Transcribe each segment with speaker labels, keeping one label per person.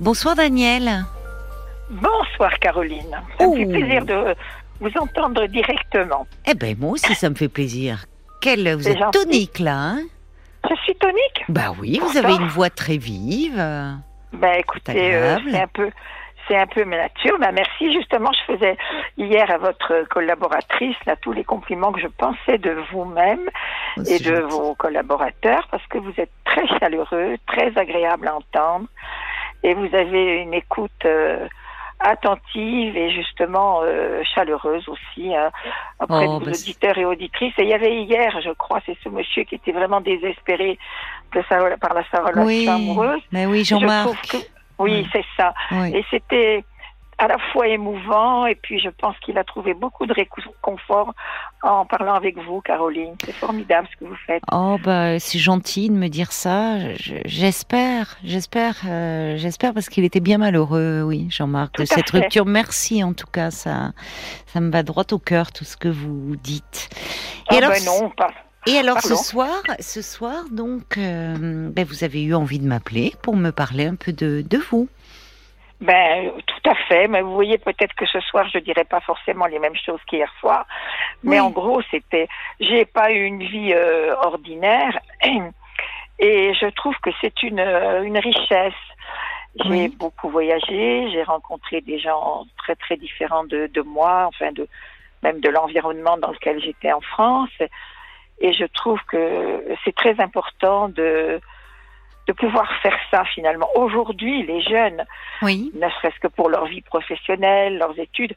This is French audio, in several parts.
Speaker 1: Bonsoir Daniel.
Speaker 2: Bonsoir Caroline. Ça me fait plaisir de vous entendre directement.
Speaker 1: Eh ben moi aussi ça me fait plaisir. Quelle vous êtes tonique là, hein?
Speaker 2: Je suis tonique
Speaker 1: Bah oui, vous avez une voix très vive.
Speaker 2: Bah écoutez, euh, c'est un peu c'est un peu ma nature. Bah, merci. Justement, je faisais hier à votre collaboratrice là tous les compliments que je pensais de vous-même oh, et de vos collaborateurs parce que vous êtes très chaleureux, très agréable à entendre et vous avez une écoute euh, attentive et justement euh, chaleureuse aussi hein, auprès oh, de bah, auditeurs et auditrices. Et il y avait hier, je crois, c'est ce monsieur qui était vraiment désespéré de sa, par la sa relation amoureuse.
Speaker 1: Mais oui, Jean-Marc.
Speaker 2: Oui, c'est ça. Et c'était à la fois émouvant et puis je pense qu'il a trouvé beaucoup de réconfort en parlant avec vous, Caroline. C'est formidable ce que vous faites.
Speaker 1: Oh bah c'est gentil de me dire ça. J'espère, j'espère, euh, j'espère parce qu'il était bien malheureux, oui, Jean-Marc, de cette rupture. Merci en tout cas, ça, ça me va droit au cœur tout ce que vous dites.
Speaker 2: Et ah alors, ben non, pas.
Speaker 1: Et alors ce soir, ce soir donc, euh, ben, vous avez eu envie de m'appeler pour me parler un peu de, de vous.
Speaker 2: Ben, tout à fait. Mais vous voyez, peut-être que ce soir, je dirais pas forcément les mêmes choses qu'hier soir. Mais en gros, c'était, j'ai pas eu une vie euh, ordinaire. Et je trouve que c'est une, euh, une richesse. J'ai beaucoup voyagé, j'ai rencontré des gens très très différents de, de moi, enfin de même de l'environnement dans lequel j'étais en France. Et je trouve que c'est très important de de pouvoir faire ça finalement. Aujourd'hui, les jeunes,
Speaker 1: oui.
Speaker 2: ne serait-ce que pour leur vie professionnelle, leurs études,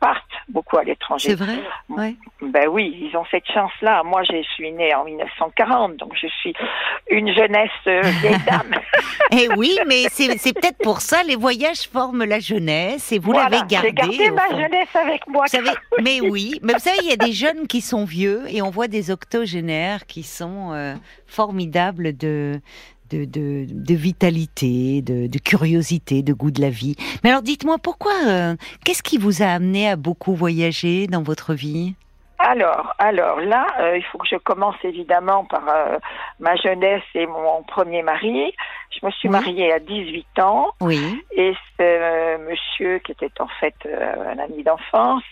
Speaker 2: partent beaucoup à l'étranger.
Speaker 1: C'est vrai ouais.
Speaker 2: Ben oui, ils ont cette chance-là. Moi, je suis née en 1940, donc je suis une jeunesse euh, vieille dame.
Speaker 1: eh oui, mais c'est peut-être pour ça, les voyages forment la jeunesse et vous l'avez gardée.
Speaker 2: J'ai gardé ma jeunesse avec moi.
Speaker 1: Vous savez, mais oui, mais vous savez, il y a des jeunes qui sont vieux et on voit des octogénaires qui sont euh, formidables de de, de, de vitalité, de, de, curiosité, de goût de la vie. Mais alors dites-moi pourquoi, euh, qu'est-ce qui vous a amené à beaucoup voyager dans votre vie?
Speaker 2: Alors, alors là, euh, il faut que je commence évidemment par euh, ma jeunesse et mon premier mari. Je me suis mariée à 18 ans.
Speaker 1: Oui.
Speaker 2: Et ce monsieur, qui était en fait un ami d'enfance,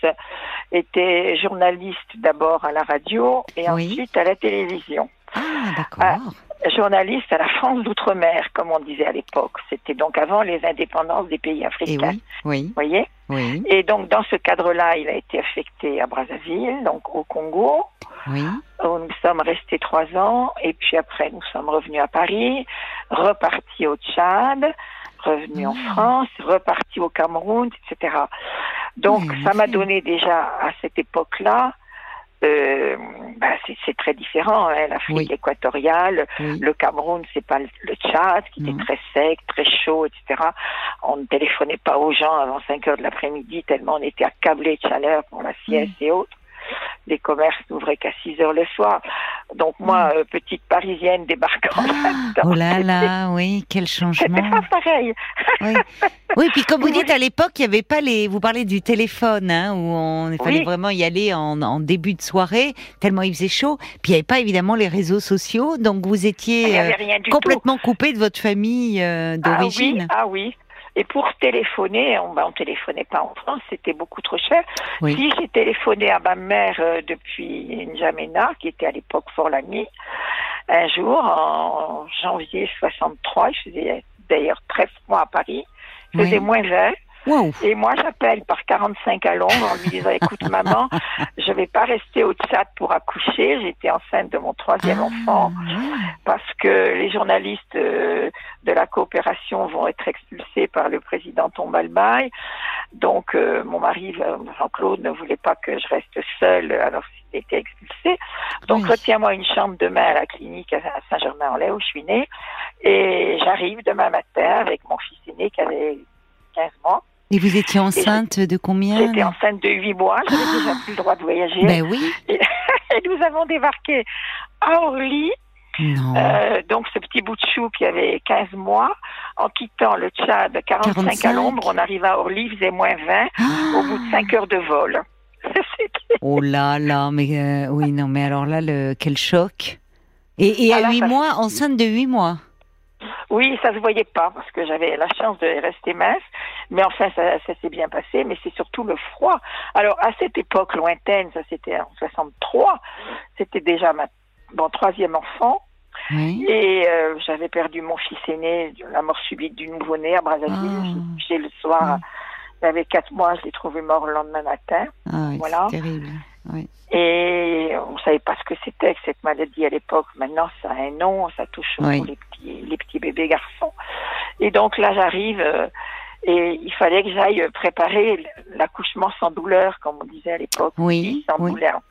Speaker 2: était journaliste d'abord à la radio et ensuite à la télévision.
Speaker 1: Ah, d'accord
Speaker 2: journaliste à la France d'outre-mer, comme on disait à l'époque. C'était donc avant les indépendances des pays africains.
Speaker 1: Et oui,
Speaker 2: Vous voyez
Speaker 1: oui.
Speaker 2: Et donc dans ce cadre-là, il a été affecté à Brazzaville, donc au Congo.
Speaker 1: Oui.
Speaker 2: Où nous sommes restés trois ans, et puis après nous sommes revenus à Paris, repartis au Tchad, revenus en ah. France, repartis au Cameroun, etc. Donc ça m'a donné déjà à cette époque-là euh, bah, c'est très différent. Hein, L'Afrique équatoriale, le Cameroun, c'est pas le, Tchad qui était très sec, très chaud, etc. On ne téléphonait pas aux gens avant 5 heures de l'après-midi tellement on était accablé de chaleur pour la sieste et autres les commerces n'ouvraient qu'à 6 heures le soir. Donc moi, mm. euh, petite parisienne débarquant
Speaker 1: ah, Oh là là, oui, quel changement.
Speaker 2: C'était pas pareil.
Speaker 1: oui. oui, puis comme vous dites, à l'époque, il n'y avait pas les... Vous parlez du téléphone, hein, où on il fallait vraiment y aller en, en, début de soirée, tellement il faisait chaud. Puis il n'y avait pas évidemment les réseaux sociaux, donc vous étiez euh, complètement coupé de votre famille euh, d'origine.
Speaker 2: Ah oui, ah oui. Et pour téléphoner, on ben, on téléphonait pas en France, c'était beaucoup trop cher. Si j'ai téléphoné à ma mère euh, depuis N'Djamena, qui était à l'époque fort l'ami, un jour, en janvier 63, je faisais d'ailleurs très froid à Paris, il faisait moins 20. Et moi, j'appelle par 45 à Londres en lui disant, écoute, maman, je vais pas rester au Tchad pour accoucher. J'étais enceinte de mon troisième ah, enfant parce que les journalistes euh, de la coopération vont être expulsés par le président Tombalbaye. Donc, euh, mon mari, euh, Jean-Claude, ne voulait pas que je reste seule alors s'il était expulsé. Donc, retiens-moi une chambre demain à la clinique à Saint-Germain-en-Laye où je suis née. Et j'arrive demain matin avec mon fils aîné qui avait 15 mois.
Speaker 1: Et vous étiez enceinte de combien
Speaker 2: J'étais enceinte de 8 mois, j'avais ah déjà plus le droit de voyager.
Speaker 1: Ben oui.
Speaker 2: Et, nous avons débarqué à Orly, euh, donc ce petit bout de chou qui avait 15 mois, en quittant le Tchad 45, à Londres, on arrive à Orly, il faisait moins 20, au bout de 5 heures de vol.
Speaker 1: oh là là, mais euh, oui, non, mais alors là, le, quel choc. Et, et à 8 mois, enceinte de 8 mois
Speaker 2: Oui, ça se voyait pas parce que j'avais la chance de rester mince, mais enfin ça, ça s'est bien passé. Mais c'est surtout le froid. Alors à cette époque lointaine, ça c'était en 63, c'était déjà ma, mon troisième enfant. Et euh, j'avais perdu mon fils aîné, la mort subite du nouveau-né à Brazzaville. Ah. J'ai le soir, il avait quatre mois, je l'ai trouvé mort le lendemain matin.
Speaker 1: Ah voilà. terrible.
Speaker 2: Et on ne savait pas ce que c'était que cette maladie à l'époque. Maintenant, ça a un nom, ça touche les petits, les petits bébés garçons. Et donc là, j'arrive euh, et il fallait que j'aille préparer l'accouchement sans douleur, comme on disait à l'époque.
Speaker 1: Oui.
Speaker 2: Sans douleur.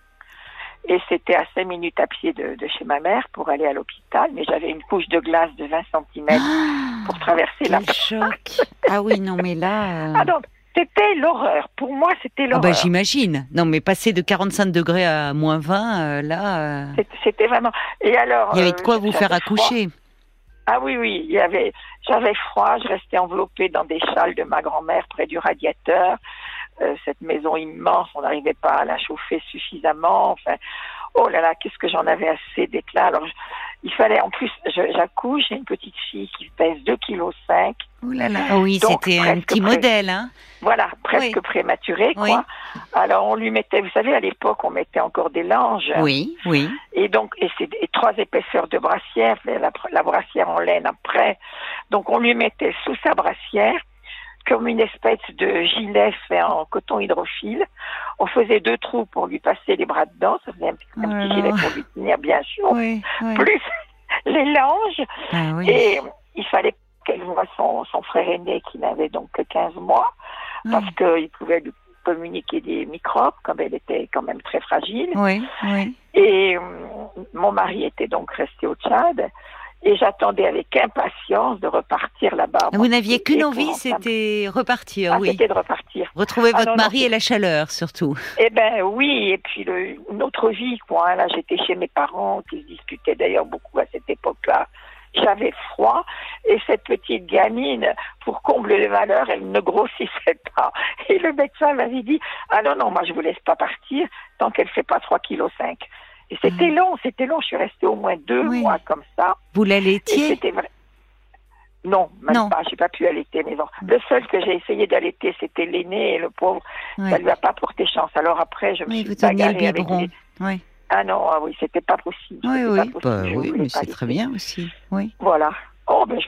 Speaker 2: Et c'était à 5 minutes à pied de, de, chez ma mère pour aller à l'hôpital, mais j'avais une couche de glace de 20 cm ah, pour traverser la
Speaker 1: choc. ah oui, non, mais là.
Speaker 2: Euh, ah non, c'était l'horreur. Pour moi, c'était l'horreur.
Speaker 1: Ah bah j'imagine. Non, mais passer de 45 degrés à moins 20, euh, là.
Speaker 2: Euh, c'était vraiment. Et alors.
Speaker 1: Il y avait de quoi vous faire accoucher.
Speaker 2: Ah oui, oui, il y avait, j'avais froid, je restais enveloppée dans des châles de ma grand-mère près du radiateur. Euh, cette maison immense, on n'arrivait pas à la chauffer suffisamment. Enfin, oh là là, qu'est-ce que j'en avais assez d'éclat. Alors, il fallait, en plus, j'accouche, j'ai une petite fille qui pèse 2,5 kg.
Speaker 1: Oh là là, ah oui, c'était un petit modèle, hein.
Speaker 2: Voilà, presque prématuré, quoi. Alors, on lui mettait, vous savez, à l'époque, on mettait encore des langes.
Speaker 1: Oui, oui.
Speaker 2: Et donc, et c'est trois épaisseurs de brassière, la, la brassière en laine après. Donc, on lui mettait sous sa brassière comme une espèce de gilet fait en coton hydrophile. On faisait deux trous pour lui passer les bras dedans, ça faisait un, petit gilet pour lui tenir bien chaud, plus les langes. Ah et il fallait qu'elle voit son, son frère aîné qui n'avait donc que 15 mois, parce qu'il pouvait lui communiquer des microbes, comme elle était quand même très fragile. Et euh, mon mari était donc resté au Tchad. Et j'attendais avec impatience de repartir là-bas.
Speaker 1: Vous n'aviez qu'une envie, c'était repartir,
Speaker 2: ah,
Speaker 1: oui.
Speaker 2: C'était de repartir.
Speaker 1: Retrouver ah, votre mari et la chaleur, surtout.
Speaker 2: Eh ben oui, et puis le, notre vie, quoi. Là, j'étais chez mes parents, qui se disputaient d'ailleurs beaucoup à cette époque-là. J'avais froid, et cette petite gamine, pour combler les valeurs, elle ne grossissait pas. Et le médecin m'avait dit, ah non, non, moi je vous laisse pas partir tant qu'elle fait pas 3,5 kg. Et c'était long, c'était long. Je suis restée au moins deux mois comme ça.
Speaker 1: Vous l'allaitiez
Speaker 2: C'était vrai. Non, même non. pas. J'ai pas pu allaiter mes enfants. Le seul que j'ai essayé d'allaiter, c'était l'aîné et le pauvre, ça lui a pas porté chance. Alors après, je me suis
Speaker 1: vous bagarrée avec les... oui.
Speaker 2: Ah non, ah oui, c'était pas possible.
Speaker 1: Oui, oui, bah, oui mais c'est très bien aussi. Oui.
Speaker 2: Voilà. Oh, ben,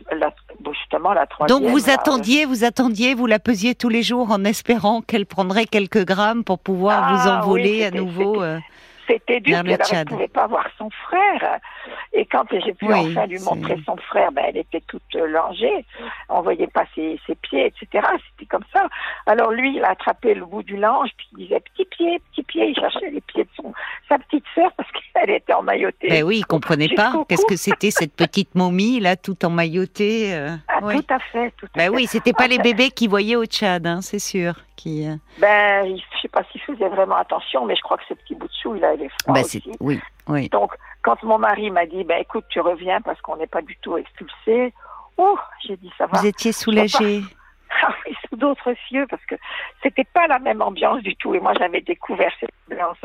Speaker 2: justement, la troisième.
Speaker 1: Donc vous attendiez, vous attendiez, vous la pesiez tous les jours en espérant qu'elle prendrait quelques grammes pour pouvoir ah, vous envoler à nouveau.
Speaker 2: C'était dur, elle ne pouvait pas voir son frère. Et quand j'ai pu enfin lui montrer son frère, ben, elle était toute langée. On voyait pas ses, ses pieds, etc. C'était comme ça. Alors lui, il a attrapé le bout du lange, puis il disait petit pied, petit pied. Il cherchait les pieds de son, sa petite sœur parce qu'elle était emmaillotée.
Speaker 1: Ben oui, il comprenait pas. Qu'est-ce que c'était cette petite momie là, toute emmaillotée euh,
Speaker 2: ah, Tout à fait. Tout
Speaker 1: ben oui, c'était pas les bébés qui voyaient au Tchad, hein, c'est sûr. Qui,
Speaker 2: euh... Ben, je sais pas s'il faisait vraiment attention, mais je crois que ce petit bout de chou, il froid ben, aussi.
Speaker 1: Oui, oui.
Speaker 2: Donc, quand mon mari m'a dit, ben écoute, tu reviens parce qu'on n'est pas du tout expulsé, oh, j'ai dit ça va.
Speaker 1: Vous étiez soulagée.
Speaker 2: Ah oui, sous d'autres cieux, parce que c'était pas la même ambiance du tout. Et moi, j'avais découvert cette ambiance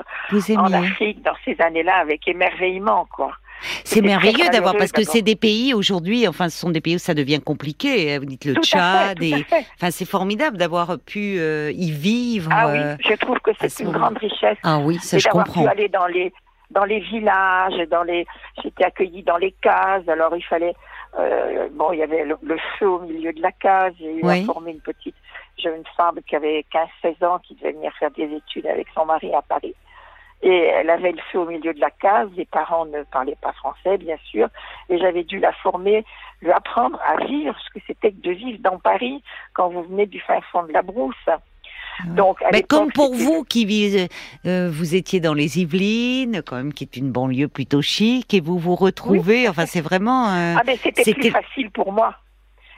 Speaker 2: en Afrique dans ces années-là avec émerveillement, quoi.
Speaker 1: C'est merveilleux d'avoir parce que c'est des pays aujourd'hui, enfin ce sont des pays où ça devient compliqué. Vous dites le Tchad et enfin c'est formidable d'avoir pu euh, y vivre.
Speaker 2: Ah oui, euh, je trouve que c'est une grande richesse.
Speaker 1: Ah oui, ça je comprends.
Speaker 2: Pu aller dans les dans les villages, dans les j'étais accueillie dans les cases. Alors il fallait euh, bon, il y avait le, feu au milieu de la case. J'ai eu à former une petite jeune femme qui avait 15-16 ans qui devait venir faire des études avec son mari à Paris. Et elle avait le feu au milieu de la case. Les parents ne parlaient pas français, bien sûr. Et j'avais dû la former, lui apprendre à vivre ce que c'était que de vivre dans Paris quand vous venez du fin fond de la brousse.
Speaker 1: Donc, Mais comme pour vous qui vivez, euh, vous étiez dans les Yvelines, quand même, qui est une banlieue plutôt chic, et vous vous retrouvez. Enfin, c'est vraiment.
Speaker 2: Euh, ah, mais c'était plus facile pour moi.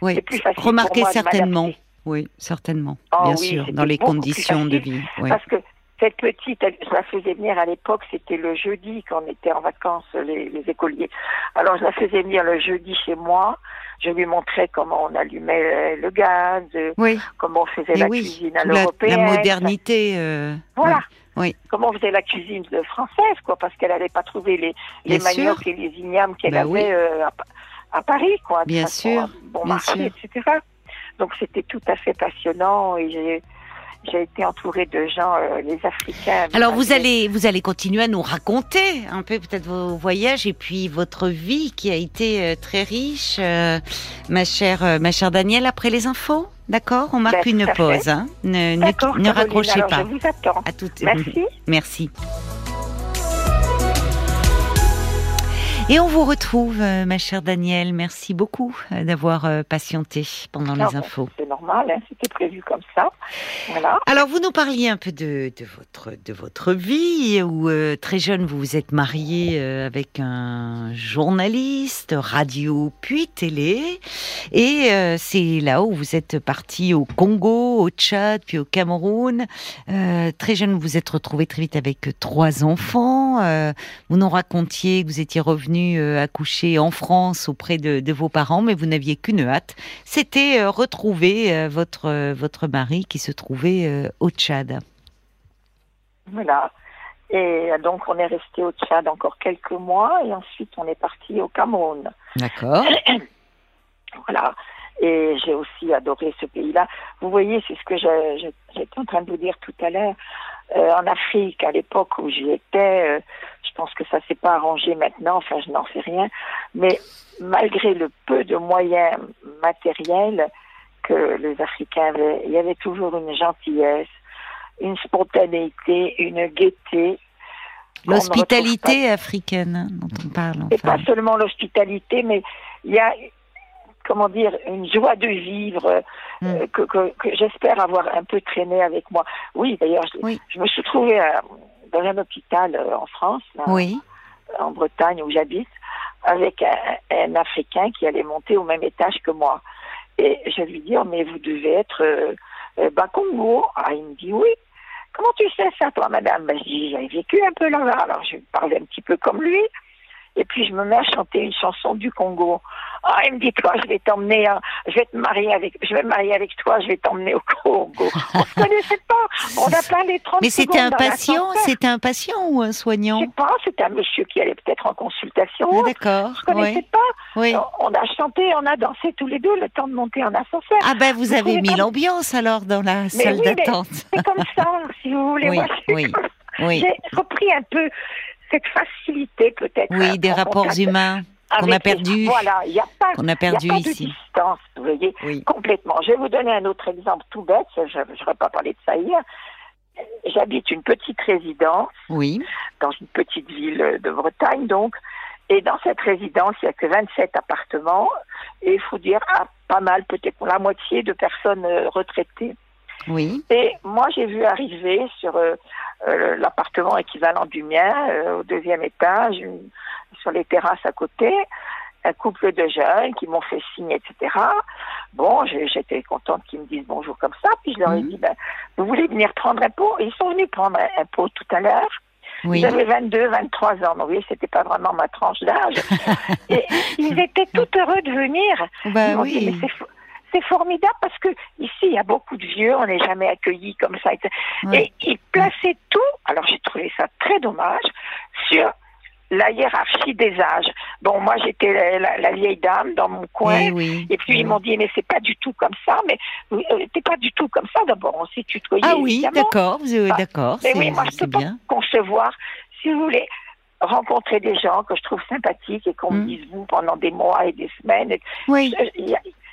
Speaker 1: Oui. Plus facile Remarquez certainement. Oui, certainement, ah bien sûr, dans les conditions de vie.
Speaker 2: Parce que cette petite, je la faisais venir à l'époque, c'était le jeudi quand on était en vacances, les, écoliers. Alors je la faisais venir le jeudi chez moi. Je lui montrais comment on allumait le gaz, comment on faisait la cuisine à l'européenne.
Speaker 1: La, modernité. Euh,
Speaker 2: voilà. Oui. Comment on faisait la cuisine française, quoi, parce qu'elle n'allait pas trouver les, les maniocs et les ignames qu'elle bah avait euh, à Paris, quoi.
Speaker 1: Bien sûr,
Speaker 2: bon marché, etc. Donc c'était tout à fait passionnant et j'ai été entourée de gens, euh, les Africains.
Speaker 1: Alors vous allez, vous allez continuer à nous raconter un peu peut-être vos voyages et puis votre vie qui a été euh, très riche, euh, ma chère, ma chère Danielle. Après les infos, d'accord? On marque ben, une pause. Hein. Ne, ne, ne raccrochez pas.
Speaker 2: Je vous attends.
Speaker 1: À toutes.
Speaker 2: Merci.
Speaker 1: Merci. Et on vous retrouve, euh, ma chère Danielle. Merci beaucoup euh, d'avoir euh, patienté pendant les infos.
Speaker 2: C'est normal, hein, c'était prévu comme ça. Voilà.
Speaker 1: Alors, vous nous parliez un peu de, de votre, de votre vie, où très jeune, vous vous êtes mariée avec un journaliste, radio, puis télé. Et c'est là où vous êtes parti au Congo, au Tchad, puis au Cameroun. très jeune, vous vous êtes retrouvée très vite avec trois enfants. vous nous racontiez que vous étiez revenu euh, accoucher en France auprès de, vos parents, mais vous n'aviez qu'une hâte, c'était euh, retrouver euh, votre, votre mari qui se trouvait au Tchad.
Speaker 2: Voilà. Et donc on est resté au Tchad encore quelques mois et ensuite on est parti au Cameroun.
Speaker 1: D'accord.
Speaker 2: voilà. Et j'ai aussi adoré ce pays-là. Vous voyez, c'est ce que j'étais en train de vous dire tout à l'heure. En Afrique, à l'époque où j'y étais, je pense que ça s'est pas arrangé maintenant, enfin je n'en sais rien, mais malgré le peu de moyens matériels que les Africains avaient, il y avait toujours une gentillesse, une spontanéité, une gaieté.
Speaker 1: L'hospitalité africaine dont on parle.
Speaker 2: Et pas seulement l'hospitalité, mais il y a, comment dire, une joie de vivre euh, hmm. que, j'espère avoir un peu traîné avec moi. Oui, d'ailleurs, je, me suis trouvée à, dans un hôpital euh, en France, en Bretagne où j'habite, avec un, Africain qui allait monter au même étage que moi. Et je lui dis, oh, mais vous devez être euh, euh Bakongo. Ah, il me dit, oui. Comment tu sais ça, toi, madame? Ben, Je dis, j'avais vécu un peu là-bas. Alors, je parlais un petit peu comme lui. Et puis je me mets à chanter une chanson du Congo. Ah, il me dit toi, je vais t'emmener, je vais te marier avec, je vais me marier avec toi, je vais t'emmener au Congo. On se connaissait pas, on a pas les 30
Speaker 1: Mais c'était un patient, c'était un patient ou un soignant?
Speaker 2: Je sais pas, c'était un monsieur qui allait peut-être en consultation.
Speaker 1: Ah, d'accord.
Speaker 2: Je connaissais pas. Oui. On a chanté, on a dansé tous les deux le temps de monter en ascenseur.
Speaker 1: Ah ben vous, avez mis l'ambiance alors dans la salle d'attente.
Speaker 2: C'est comme ça, si vous voulez.
Speaker 1: Oui, oui. oui.
Speaker 2: J'ai repris un peu cette facilité peut-être.
Speaker 1: Oui, des rapports humains qu'on a perdus.
Speaker 2: Voilà, il n'y a pas,
Speaker 1: qu'on a perdu
Speaker 2: y a
Speaker 1: pas ici.
Speaker 2: De distance, vous voyez, complètement. Je vais vous donner un autre exemple tout bête, je n'aurais pas parlé de ça hier. J'habite une petite résidence
Speaker 1: oui.
Speaker 2: dans une petite ville de Bretagne, donc. Et dans cette résidence, il n'y a que 27 appartements. Et il faut dire, ah, pas mal, peut-être la moitié de personnes euh, retraitées.
Speaker 1: Oui.
Speaker 2: Et moi, j'ai vu arriver sur euh, euh, l'appartement équivalent du mien, euh, au deuxième étage, sur les terrasses à côté, un couple de jeunes qui m'ont fait signe, etc. Bon, j'étais contente qu'ils me disent bonjour comme ça. Puis je leur ai dit, ben, vous voulez venir prendre un pot? Ils sont venus prendre un, pot tout à l'heure. Ils avaient 22, 23 ans. Donc, vous voyez, c'était pas vraiment ma tranche d'âge. et ils étaient tout heureux de venir.
Speaker 1: Ben oui
Speaker 2: c'est formidable parce que ici, il y a beaucoup de vieux, on n'est jamais accueillis comme ça. Et ils plaçaient tout, alors j'ai trouvé ça très dommage, sur la hiérarchie des âges. Bon, moi j'étais la, vieille dame dans mon coin,
Speaker 1: eh
Speaker 2: et puis ils m'ont dit mais c'est pas du tout comme ça, mais euh, t'es pas du tout comme ça. D'abord on s'est tutoyé.
Speaker 1: Ah oui, d'accord,
Speaker 2: bah,
Speaker 1: d'accord.
Speaker 2: Mais oui, moi je peux pas concevoir, si vous voulez rencontrer des gens que je trouve sympathiques et qu'on me mm. dise vous pendant des mois et des semaines.
Speaker 1: Oui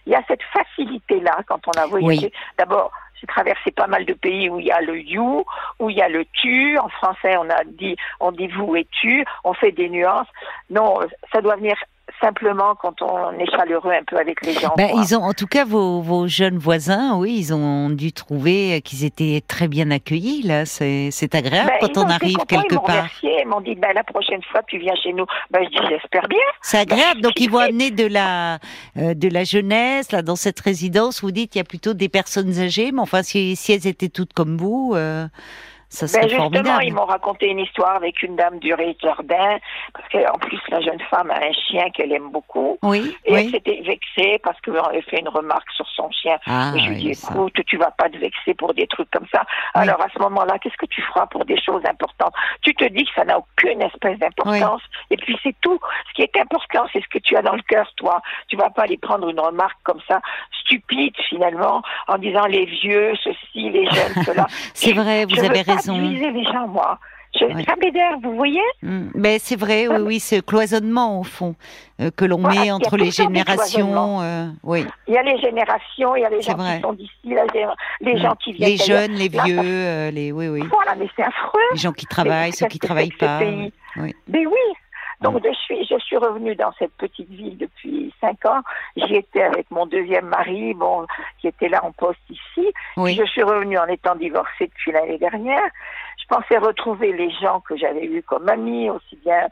Speaker 2: il y a cette facilité-là quand on a voyagé. D'abord, j'ai traversé pas mal de pays où il y a le you, où il y a le tu. En français, on a dit, on dit vous et tu. On fait des nuances. Non, ça doit venir simplement quand on est chaleureux un peu avec les gens.
Speaker 1: Ben, ils ont, en tout cas, vos, vos, jeunes voisins, oui, ils ont dû trouver qu'ils étaient très bien accueillis. Là, c'est agréable ben, quand on arrive quelque part.
Speaker 2: Ils m'ont dit, ben, la prochaine fois, tu viens chez nous. Ben, je dis, j'espère bien.
Speaker 1: C'est ben, agréable. Donc, ils vont amener de la, euh, de la jeunesse là dans cette résidence. Vous dites, il y a plutôt des personnes âgées, mais enfin, si, si elles étaient toutes comme vous. Euh, Ça serait
Speaker 2: ben
Speaker 1: justement,
Speaker 2: ils m'ont raconté une histoire avec une dame du Jardin, parce qu'en plus, la jeune femme a un chien qu'elle aime beaucoup.
Speaker 1: Oui.
Speaker 2: Et
Speaker 1: oui.
Speaker 2: elle s'était vexée parce qu'on avait fait une remarque sur son chien.
Speaker 1: Ah,
Speaker 2: et je lui
Speaker 1: oui,
Speaker 2: dis,
Speaker 1: ça.
Speaker 2: écoute, tu vas pas te vexer pour des trucs comme ça.
Speaker 1: Oui.
Speaker 2: Alors, à ce moment-là, qu'est-ce que tu feras pour des choses importantes? Tu te dis que ça n'a aucune espèce d'importance. Et puis, c'est tout. Ce qui est important, c'est ce que tu as dans le cœur, toi. Tu vas pas aller prendre une remarque comme ça, stupide, finalement, en disant les vieux, ceci, les jeunes, cela.
Speaker 1: C'est vrai, vous
Speaker 2: Je
Speaker 1: avez
Speaker 2: veux pas
Speaker 1: raison.
Speaker 2: diviser les gens, moi. Je,
Speaker 1: Oui.
Speaker 2: Ça m'énerve, vous voyez?
Speaker 1: Mm. Ben, c'est vrai, oui, oui, ce cloisonnement au fond euh, que l'on
Speaker 2: Voilà,
Speaker 1: met entre les générations. euh, oui,
Speaker 2: Il y a les générations, il y a les gens
Speaker 1: vrai.
Speaker 2: qui sont d'ici, là, les- les gens qui viennent
Speaker 1: les jeunes, les
Speaker 2: Là,
Speaker 1: vieux, euh, les oui, oui,
Speaker 2: Voilà, mais c'est affreux.
Speaker 1: les gens qui travaillent, ceux qui travaillent pas. oui.
Speaker 2: Mais oui. Donc je suis, je suis revenue dans cette petite ville depuis cinq ans. J'y étais avec mon deuxième mari, bon, qui était là en poste ici.
Speaker 1: Oui.
Speaker 2: Je suis revenue en étant divorcée depuis l'année dernière. Je pensais retrouver les gens que j'avais eus comme amis, aussi bien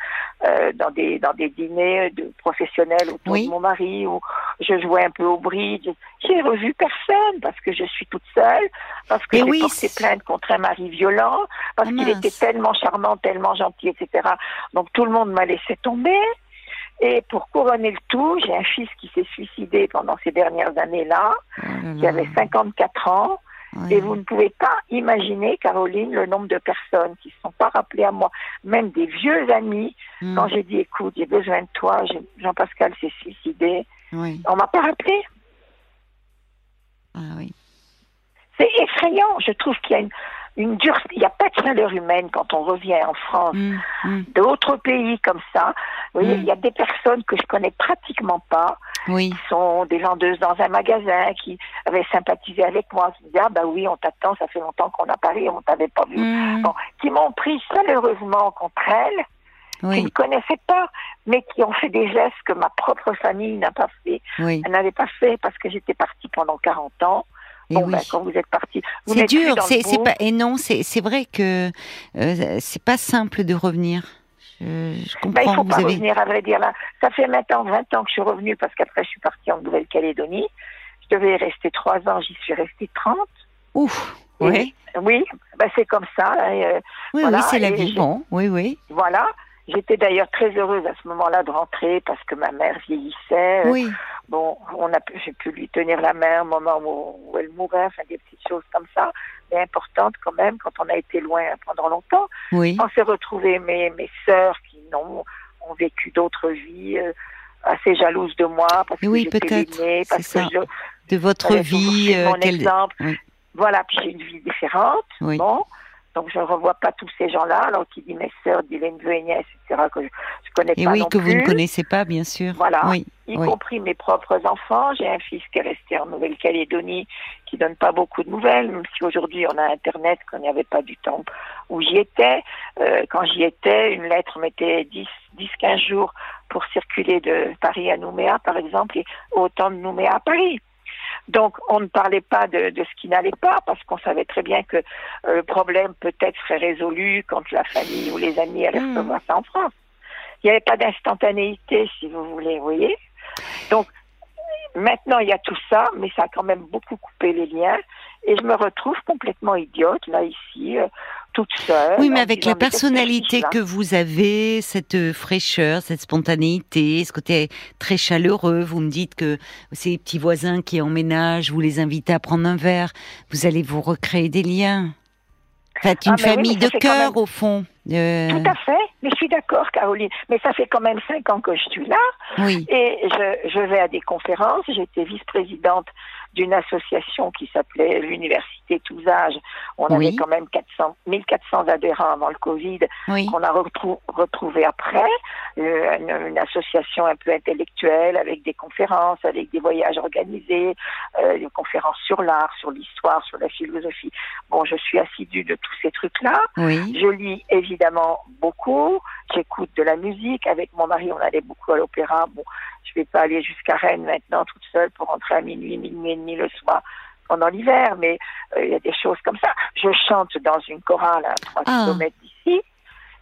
Speaker 2: euh, dans des dans des dîners de professionnels autour
Speaker 1: Oui.
Speaker 2: de mon mari, où je jouais un peu au bridge. J'ai revu personne parce que je suis toute seule, parce que j'ai
Speaker 1: oui,
Speaker 2: porté plainte contre un mari violent, parce
Speaker 1: Ah,
Speaker 2: qu'il
Speaker 1: mince.
Speaker 2: était tellement charmant, tellement gentil, etc. Donc tout le monde m'a laissé tomber. Et pour couronner le tout, j'ai un fils qui s'est suicidé pendant ces dernières années-là,
Speaker 1: Oh
Speaker 2: qui avait 54 ans. Et vous ne pouvez pas imaginer, Caroline, le nombre de personnes qui ne se sont pas rappelées à moi, même des vieux amis,
Speaker 1: Mm.
Speaker 2: quand j'ai dit, écoute, j'ai besoin de toi, Jean-Pascal s'est suicidé.
Speaker 1: Oui.
Speaker 2: On m'a pas rappelé.
Speaker 1: Ah oui.
Speaker 2: C'est effrayant. Je trouve qu'il y a une, une dure, il n'y a pas de chaleur humaine quand on revient en France.
Speaker 1: Mm, mm.
Speaker 2: D'autres pays comme ça, vous voyez,
Speaker 1: Mm.
Speaker 2: il y a des personnes que je connais pratiquement pas,
Speaker 1: Oui.
Speaker 2: qui sont des vendeuses dans un magasin, qui avaient sympathisé avec moi, qui disaient, ah bah oui, on t'attend, ça fait longtemps qu'on a parlé, on t'avait pas vu. Bon, qui m'ont pris chaleureusement contre elles, qui ne
Speaker 1: Oui.
Speaker 2: connaissaient pas, mais qui ont fait des gestes que ma propre famille n'a pas fait.
Speaker 1: Oui.
Speaker 2: Elle n'avait pas fait parce que j'étais partie pendant 40 ans. Bon,
Speaker 1: oui.
Speaker 2: ben, quand vous êtes parti,
Speaker 1: C'est dur, c'est pas et non, c'est vrai que euh, c'est pas simple de revenir. Je,
Speaker 2: Ben,
Speaker 1: comprends.
Speaker 2: il faut
Speaker 1: vous
Speaker 2: pas
Speaker 1: avez.
Speaker 2: revenir, à vrai dire. Là. Ça fait maintenant 20 ans que je suis revenue parce qu'après, je suis partie en Nouvelle-Calédonie. Je devais y rester 3 ans, j'y suis restée 30.
Speaker 1: Ouf. Oui.
Speaker 2: Oui, ben, c'est comme ça. euh,
Speaker 1: Oui,
Speaker 2: Voilà,
Speaker 1: oui, c'est la vie. Bon, oui, oui.
Speaker 2: voilà. J'étais d'ailleurs très heureuse à ce moment-là de rentrer parce que ma mère vieillissait.
Speaker 1: Oui.
Speaker 2: Bon, on a, j'ai pu lui tenir la main au moment où, où elle mourait, enfin des petites choses comme ça, mais importantes quand même quand on a été loin pendant longtemps.
Speaker 1: Oui.
Speaker 2: On s'est retrouvés, mes, mes sœurs qui n'ont ont vécu d'autres vies, euh, assez jalouses de moi parce que
Speaker 1: Oui,
Speaker 2: j'étais
Speaker 1: peut-être,
Speaker 2: l'aînée, parce que je,
Speaker 1: De votre vie. euh,
Speaker 2: mon exemple.
Speaker 1: Oui.
Speaker 2: Voilà, puis j'ai une vie différente.
Speaker 1: Oui.
Speaker 2: Bon, donc je ne revois pas tous ces gens-là. Alors qui dit mes sœurs, dit les neveux et nièces, etc. que je, je connais
Speaker 1: Et
Speaker 2: pas
Speaker 1: oui,
Speaker 2: non
Speaker 1: que vous ne connaissez pas, bien sûr.
Speaker 2: Voilà.
Speaker 1: Oui.
Speaker 2: y
Speaker 1: oui.
Speaker 2: compris mes propres enfants. J'ai un fils qui est resté en Nouvelle-Calédonie, qui donne pas beaucoup de nouvelles, même si aujourd'hui on a Internet, qu'on n'y avait pas du temps où j'y étais. Euh, quand j'y étais, une lettre mettait 10, 10, 15 jours pour circuler de Paris à Nouméa, par exemple, et autant de Nouméa à Paris. Donc, on ne parlait pas de, de ce qui n'allait pas parce qu'on savait très bien que euh, le problème peut-être serait résolu quand la famille ou les amis allaient
Speaker 1: Mm.
Speaker 2: recevoir ça en France. Il n'y avait pas d'instantanéité, si vous voulez, vous voyez. Donc, maintenant, il y a tout ça, mais ça a quand même beaucoup coupé les liens. Et je me retrouve complètement idiote, là, ici, euh, toute seule.
Speaker 1: Oui, mais avec la personnalité
Speaker 2: là
Speaker 1: que vous avez, cette euh, fraîcheur, cette spontanéité, ce côté très chaleureux, vous me dites que ces petits voisins qui emménagent, vous les invitez à prendre un verre, vous allez vous recréer des liens. Faites une
Speaker 2: Ah, oui,
Speaker 1: famille de cœur,
Speaker 2: même-
Speaker 1: au fond. Euh,
Speaker 2: Tout à fait, mais je suis d'accord, Caroline. Mais ça fait quand même cinq ans que je suis là.
Speaker 1: oui,
Speaker 2: Et je, je vais à des conférences. J'étais vice-présidente d'une association qui s'appelait l'Université Tous Âges. On
Speaker 1: Oui.
Speaker 2: avait quand même 400, 1400 adhérents avant le Covid,
Speaker 1: oui,
Speaker 2: qu'on a retrou- retrouvé après. Euh, une, une association un peu intellectuelle avec des conférences, avec des voyages organisés, euh, des conférences sur l'art, sur l'histoire, sur la philosophie. Bon, je suis assidue de tous ces trucs-là.
Speaker 1: oui.
Speaker 2: Je lis évidemment beaucoup. J'écoute de la musique. Avec mon mari, on allait beaucoup à l'opéra. Bon, je vais pas aller jusqu'à Rennes maintenant toute seule pour rentrer à minuit, minuit et demi le soir pendant l'hiver, mais euh, il y a des choses comme ça. Je chante dans une chorale à 3
Speaker 1: Ah.
Speaker 2: kilomètres d'ici.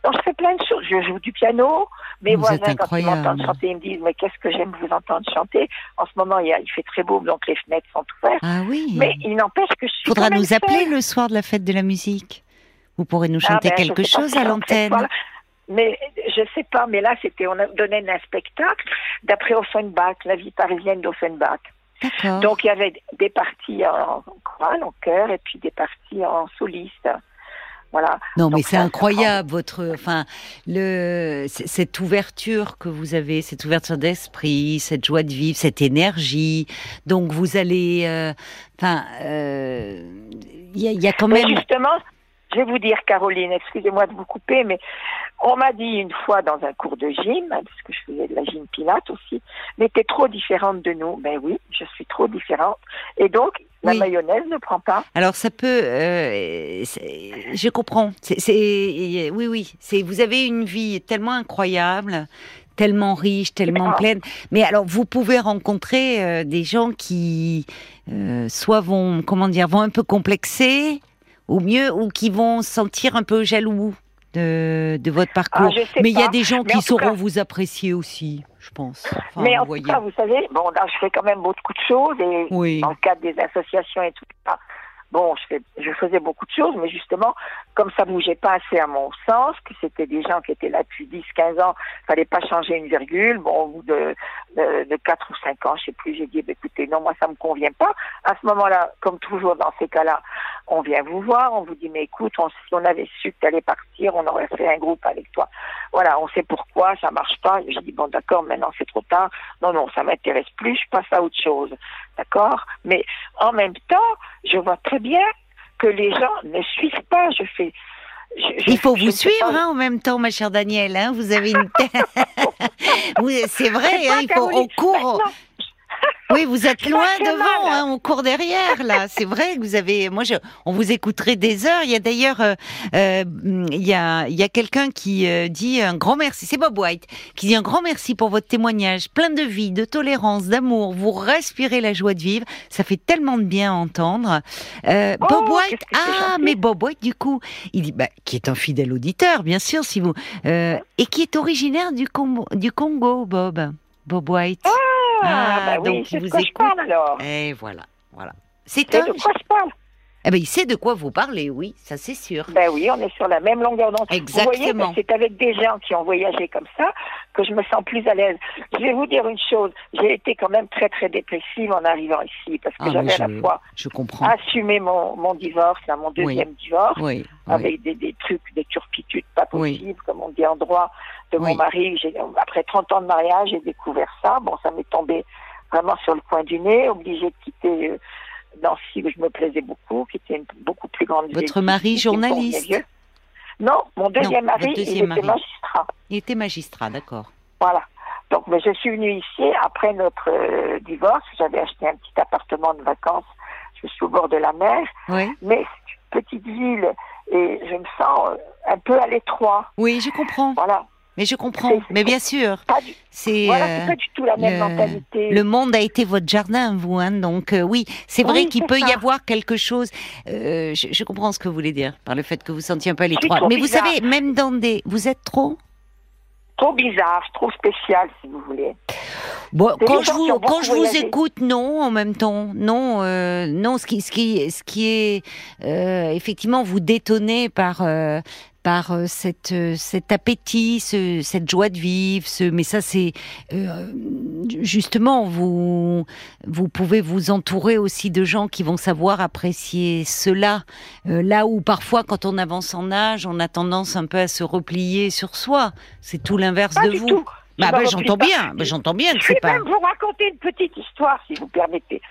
Speaker 2: Donc je fais plein de choses. Je joue du piano. Mes
Speaker 1: Vous
Speaker 2: voisins, quand ils m'entendent chanter, ils me disent Mais qu'est-ce que j'aime vous entendre chanter? En ce moment, il, y a, il fait très beau, donc les fenêtres sont ouvertes.
Speaker 1: Ah oui.
Speaker 2: Mais il n'empêche que je suis.
Speaker 1: Faudra
Speaker 2: quand même
Speaker 1: nous appeler
Speaker 2: seule.
Speaker 1: le soir de la fête de la musique. Vous pourrez nous chanter
Speaker 2: Ah ben, je
Speaker 1: quelque chose à l'antenne.
Speaker 2: Mais je sais pas, mais là, c'était, on a donné un spectacle d'après Offenbach, la vie parisienne d'Offenbach. Donc, il y avait des parties en chorale, en chœur, et puis des parties en soliste. Voilà.
Speaker 1: Non, mais c'est incroyable votre, enfin, le cette ouverture que vous avez, cette ouverture d'esprit, cette joie de vivre, cette énergie. Donc vous allez, euh, enfin, euh, il y, y a quand
Speaker 2: Mais
Speaker 1: même.
Speaker 2: justement, je vais vous dire, Caroline, excusez-moi de vous couper, mais on m'a dit une fois dans un cours de gym, hein, parce que je faisais de la gym pilate aussi, mais t'es trop différente de nous. Ben oui, je suis trop différente. Et donc, la
Speaker 1: Oui.
Speaker 2: mayonnaise ne prend pas.
Speaker 1: Alors ça peut, euh, je comprends. C'est, c'est- oui, oui. C'est, vous avez une vie tellement incroyable, tellement riche, tellement
Speaker 2: Ah.
Speaker 1: pleine. Mais alors vous pouvez rencontrer euh, des gens qui, euh, soit vont, comment dire, vont un peu complexer, ou mieux, ou qui vont se sentir un peu jaloux de, de votre parcours.
Speaker 2: Ah,
Speaker 1: Mais il y a des gens
Speaker 2: Mais
Speaker 1: qui sauront
Speaker 2: cas-
Speaker 1: vous apprécier aussi, je pense. Enfin,
Speaker 2: mais en
Speaker 1: vous
Speaker 2: tout
Speaker 1: voyez.
Speaker 2: cas, vous savez, bon, là, je fais quand même beaucoup de choses, et
Speaker 1: Oui.
Speaker 2: dans le cadre des associations et tout ça, bon, je, fais, je faisais beaucoup de choses, mais justement, comme ça bougeait pas assez à mon sens, que c'était des gens qui étaient là depuis 10, 15 ans, fallait pas changer une virgule, bon, au bout de, de, de 4 ou 5 ans, je sais plus, j'ai dit, bah, écoutez, non, moi, ça me convient pas. À ce moment-là, comme toujours dans ces cas-là, on vient vous voir, on vous dit, mais écoute, on, si on avait su que tu allais partir, on aurait fait un groupe avec toi. Voilà, on sait pourquoi, ça marche pas. J'ai dit, bon, d'accord, maintenant c'est trop tard. Non, non, ça m'intéresse plus, je passe à autre chose. D'accord? Mais en même temps, je vois très bien que les gens ne suivent pas. Je fais. je- je-
Speaker 1: Il faut
Speaker 2: je
Speaker 1: vous suivre hein, en même temps, ma chère Danielle. Hein, vous avez une Vous- C'est vrai, hein, il faut, on court. Oui, vous êtes loin devant, hein, on court derrière là. C'est vrai que vous avez. Moi, je, on vous écouterait des heures. Il y a d'ailleurs, euh, euh, il y a, il y a quelqu'un qui euh, dit un grand merci. C'est Bob White qui dit un grand merci pour votre témoignage, plein de vie, de tolérance, d'amour. Vous respirez la joie de vivre. Ça fait tellement de bien à entendre. Euh,
Speaker 2: Oh,
Speaker 1: Bob White. Ah, mais Bob White, du coup, il dit, bah, qui est un fidèle auditeur, bien sûr, si vous, euh, et qui est originaire du Congo, du Congo, Bob. Bob White.
Speaker 2: Ah,
Speaker 1: Ah,
Speaker 2: bah oui, c'est de
Speaker 1: vous
Speaker 2: quoi je
Speaker 1: écoute.
Speaker 2: parle alors.
Speaker 1: Et voilà, voilà. C'est
Speaker 2: C'est
Speaker 1: un.
Speaker 2: de quoi je parle.
Speaker 1: Eh ben, il sait de quoi vous parlez, oui, ça c'est sûr.
Speaker 2: Ben oui, on est sur la même longueur d'onde. Vous voyez,
Speaker 1: Exactement.
Speaker 2: ben, c'est avec des gens qui ont voyagé comme ça que je me sens plus à l'aise. Je vais vous dire une chose, j'ai été quand même très très dépressive en arrivant ici parce que
Speaker 1: Ah,
Speaker 2: j'avais à la fois
Speaker 1: je comprends.
Speaker 2: assumé mon, mon divorce, mon deuxième divorce,
Speaker 1: oui, oui.
Speaker 2: avec des, des trucs, des turpitudes pas possibles, comme on dit en droit, de mon mari. Après 30 ans de mariage, j'ai découvert ça. Bon, ça m'est tombé vraiment sur le coin du nez, obligée de quitter euh, Nancy, où je me plaisais beaucoup, qui était une beaucoup plus grande ville.
Speaker 1: Votre mari journaliste.
Speaker 2: Non, mon deuxième
Speaker 1: Non,
Speaker 2: mari, il était magistrat.
Speaker 1: Il était magistrat, d'accord.
Speaker 2: Voilà. Donc, mais je suis venue ici après notre euh, divorce. J'avais acheté un petit appartement de vacances. Je suis au bord de la mer,
Speaker 1: Oui,
Speaker 2: mais c'est une petite ville et je me sens euh, un peu à l'étroit.
Speaker 1: oui, je comprends.
Speaker 2: Voilà.
Speaker 1: Mais je comprends. Mais bien sûr,
Speaker 2: du,
Speaker 1: c'est.
Speaker 2: voilà,
Speaker 1: euh,
Speaker 2: pas du tout la même
Speaker 1: le-
Speaker 2: mentalité.
Speaker 1: Le monde a été votre jardin, vous, hein, donc euh, oui, c'est vrai
Speaker 2: Oui,
Speaker 1: qu'il peut y avoir quelque chose. euh, je, je comprends ce que vous voulez dire par le fait que vous sentiez un peu l'étroit.
Speaker 2: trop
Speaker 1: Mais vous savez, même dans des, vous êtes trop?
Speaker 2: Trop bizarre, trop spécial, si vous voulez.
Speaker 1: Bon, quand je vous quand je écoute, non, en même temps, non, euh, non. Ce qui ce qui ce qui est euh, effectivement vous détonnez par euh, par euh, cette euh, cet appétit, ce, cette joie de vivre, ce mais ça c'est euh, justement vous vous pouvez vous entourer aussi de gens qui vont savoir apprécier cela. Euh, là où parfois quand on avance en âge, on a tendance un peu à se replier sur soi. C'est tout l'inverse de vous.
Speaker 2: tout.
Speaker 1: Bah, bah, j'entends bien, bah, j'entends bien que
Speaker 2: Je
Speaker 1: c'est
Speaker 2: vais
Speaker 1: pas.
Speaker 2: même vous raconter une petite histoire, si vous permettez.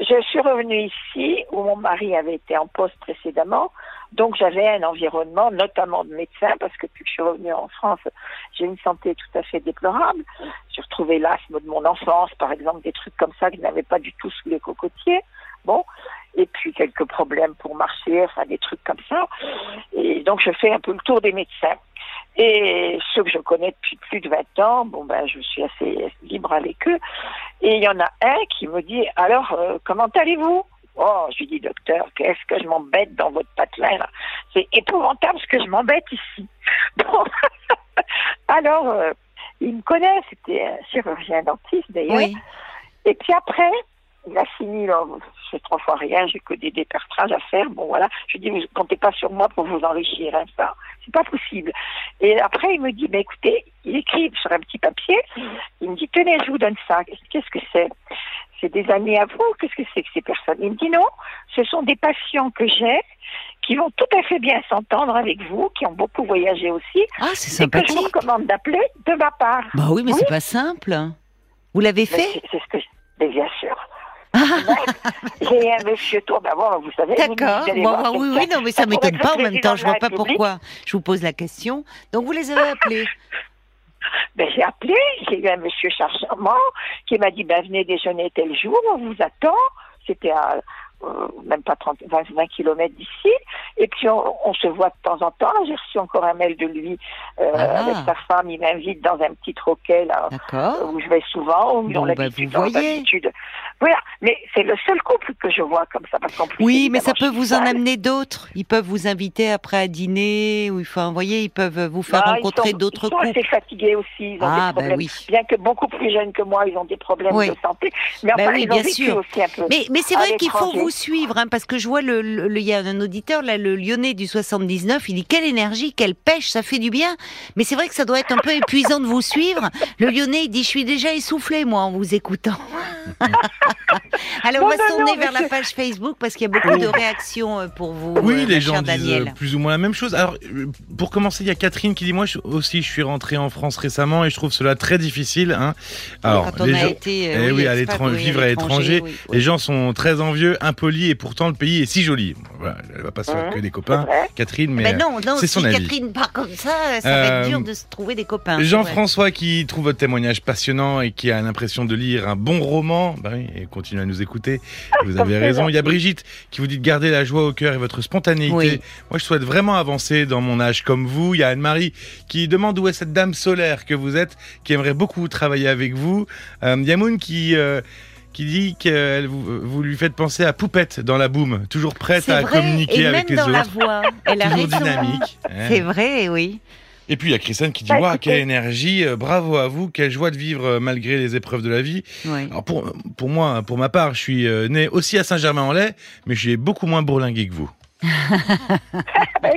Speaker 2: Je suis revenue ici où mon mari avait été en poste précédemment, donc j'avais un environnement, notamment de médecins, parce que depuis que je suis revenue en France, j'ai une santé tout à fait déplorable. J'ai retrouvé l'asthme de mon enfance, par exemple, des trucs comme ça que je pas du tout sous les cocotiers. Bon, et puis quelques problèmes pour marcher, enfin des trucs comme ça. Et donc je fais un peu le tour des médecins. Et ceux que je connais depuis plus de 20 ans, bon ben je suis assez libre avec eux. Et il y en a un qui me dit alors euh, comment allez-vous? Oh, je lui dis docteur, qu'est-ce que je m'embête dans votre patelin là? C'est épouvantable ce que je m'embête ici. Bon. alors euh, il me connaît, c'était un chirurgien dentiste d'ailleurs.
Speaker 1: Oui.
Speaker 2: Et puis après, il a fini, là, je fais trois fois rien, j'ai que des dépertrages à faire. Bon, voilà. Je dis, vous comptez pas sur moi pour vous enrichir, hein, ça. C'est pas possible. Et après, il me dit, mais écoutez, il écrit sur un petit papier, il me dit, tenez, je vous donne ça. Qu'est-ce que c'est? C'est des amis à vous? Qu'est-ce que c'est que ces personnes? Il me dit, non, ce sont des patients que j'ai, qui vont tout à fait bien s'entendre avec vous, qui ont beaucoup voyagé aussi.
Speaker 1: Ah, c'est sympathique.
Speaker 2: Et que je vous recommande d'appeler de ma part.
Speaker 1: Bah oui, mais c'est pas simple. Vous l'avez fait?
Speaker 2: C'est ce que, mais bien sûr. J'ai un monsieur tour d'abord, vous savez.
Speaker 1: D'accord. Bon, oui, oui, non, mais ça m'étonne pas en même temps. Je vois pas pourquoi. Je vous pose la question. Donc vous les avez appelés.
Speaker 2: Ben, j'ai appelé, j'ai eu un monsieur charmant qui m'a dit ben, venez déjeuner tel jour, on vous attend. C'était à euh, même pas 30, 20, 20 kilomètres d'ici. Et puis on, se voit de temps en temps. J'ai reçu encore un mail de lui euh, ah. avec sa femme. Il m'invite dans un petit troquet là où je vais souvent. Où
Speaker 1: bon, bah, vous voyez.
Speaker 2: Voilà, mais c'est le seul couple que je vois comme ça. Parce plus,
Speaker 1: oui, mais ça peut vous en amener d'autres. Ils peuvent vous inviter après à dîner, ou enfin, vous voyez, ils peuvent vous faire bah, rencontrer d'autres couples.
Speaker 2: Ils sont assez fatigués aussi. Ils ont ah, des bah oui. Bien que beaucoup plus jeunes que moi, ils ont des problèmes de santé. Mais enfin, oui, ils bien sûr. aussi un peu.
Speaker 1: Mais, mais c'est vrai qu'il faut vous suivre, hein, parce que je vois le, il y a un auditeur là, le Lyonnais du 79. Il dit quelle énergie, quelle pêche, ça fait du bien. Mais c'est vrai que ça doit être un peu épuisant de vous suivre. Le Lyonnais, il dit je suis déjà essoufflé moi en vous écoutant. Alors, on va se tourner vers la page Facebook parce qu'il y a beaucoup de réactions euh, pour vous.
Speaker 3: Oui,
Speaker 1: euh,
Speaker 3: les gens
Speaker 1: disent
Speaker 3: euh, plus ou moins la même chose. Alors, pour commencer, il y a Catherine qui dit Moi aussi, je suis rentrée en France récemment et je trouve cela très difficile. Hein.
Speaker 1: Alors, Quand on a été
Speaker 3: eh oui, à vivre à l'étranger, les gens sont très envieux, et pourtant le pays est si joli. Voilà, elle va pas se faire que des copains, Catherine, mais,
Speaker 1: non, non,
Speaker 3: c'est son
Speaker 1: si
Speaker 3: avis.
Speaker 1: Catherine part comme ça, ça va être dur de se trouver des copains.
Speaker 3: Jean-François qui trouve votre témoignage passionnant et qui a l'impression de lire un bon roman, bah oui, et continue à nous écouter. Vous avez raison. Il y a Brigitte qui vous dit de garder la joie au cœur et votre spontanéité. Moi, je souhaite vraiment avancer dans mon âge comme vous. Il y a Anne-Marie qui demande où est cette dame solaire que vous êtes, qui aimerait beaucoup travailler avec vous. Euh, Yamoun qui... Euh, qui dit que vous, vous, lui faites penser à Poupette dans la boum, toujours prête à communiquer avec les autres.
Speaker 1: la voix. Elle
Speaker 3: toujours dynamique.
Speaker 1: C'est vrai, oui.
Speaker 3: Et puis il y a Christiane qui dit Waouh, quelle énergie, euh, bravo à vous, quelle joie de vivre euh, malgré les épreuves de la vie. Alors pour, pour moi, pour ma part, je suis euh, né aussi à Saint-Germain-en-Laye, mais je suis beaucoup moins bourlingué que vous.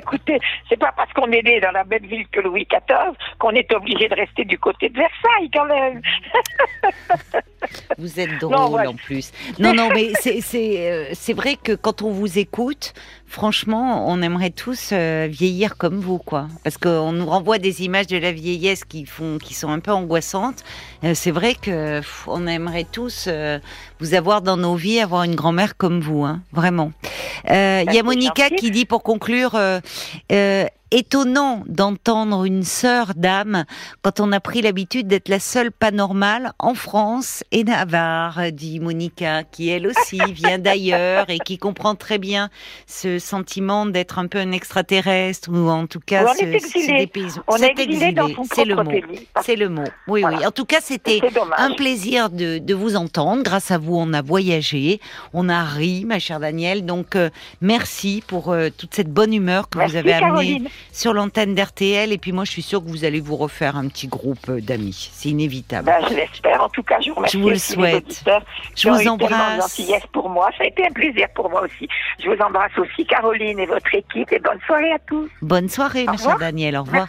Speaker 2: écoutez, c'est pas parce qu'on est né dans la même ville que Louis XIV qu'on est obligé de rester du côté de Versailles quand même.
Speaker 1: vous êtes drôle en plus. Non, non, mais c'est vrai que quand on vous écoute, franchement, on aimerait tous euh, vieillir comme vous, quoi. Parce qu'on nous renvoie des images de la vieillesse qui font, qui sont un peu angoissantes. Euh, c'est vrai que on aimerait tous euh, vous avoir dans nos vies, avoir une grand-mère comme vous, hein, vraiment. Il y a Monica qui dit pour conclure étonnant d'entendre une sœur d'âme quand on a pris l'habitude d'être la seule pas normale en France et Navarre, dit Monica, qui elle aussi vient d'ailleurs et qui comprend très bien ce sentiment d'être un peu un extraterrestre ou en tout cas
Speaker 2: on ce, est exilé. On est exilé,
Speaker 1: c'est le mot. C'est le mot. Oui, oui. En tout cas, c'était un plaisir de, de, vous entendre. Grâce à vous, on a voyagé, on a ri, ma chère Danielle. Donc, euh, merci pour euh, toute cette bonne humeur que vous avez amenée sur l'antenne d'RTL. Et puis moi, je suis sûre que vous allez vous refaire un petit groupe euh, d'amis. C'est inévitable.
Speaker 2: Ben, je l'espère. En tout cas, je vous remercie.
Speaker 1: Je vous le souhaite. Je vous embrasse.
Speaker 2: pour moi. Ça a été un plaisir pour moi aussi. Je vous embrasse aussi, Caroline et votre équipe. Et bonne soirée à tous.
Speaker 1: Bonne soirée, chère Daniel. Au revoir.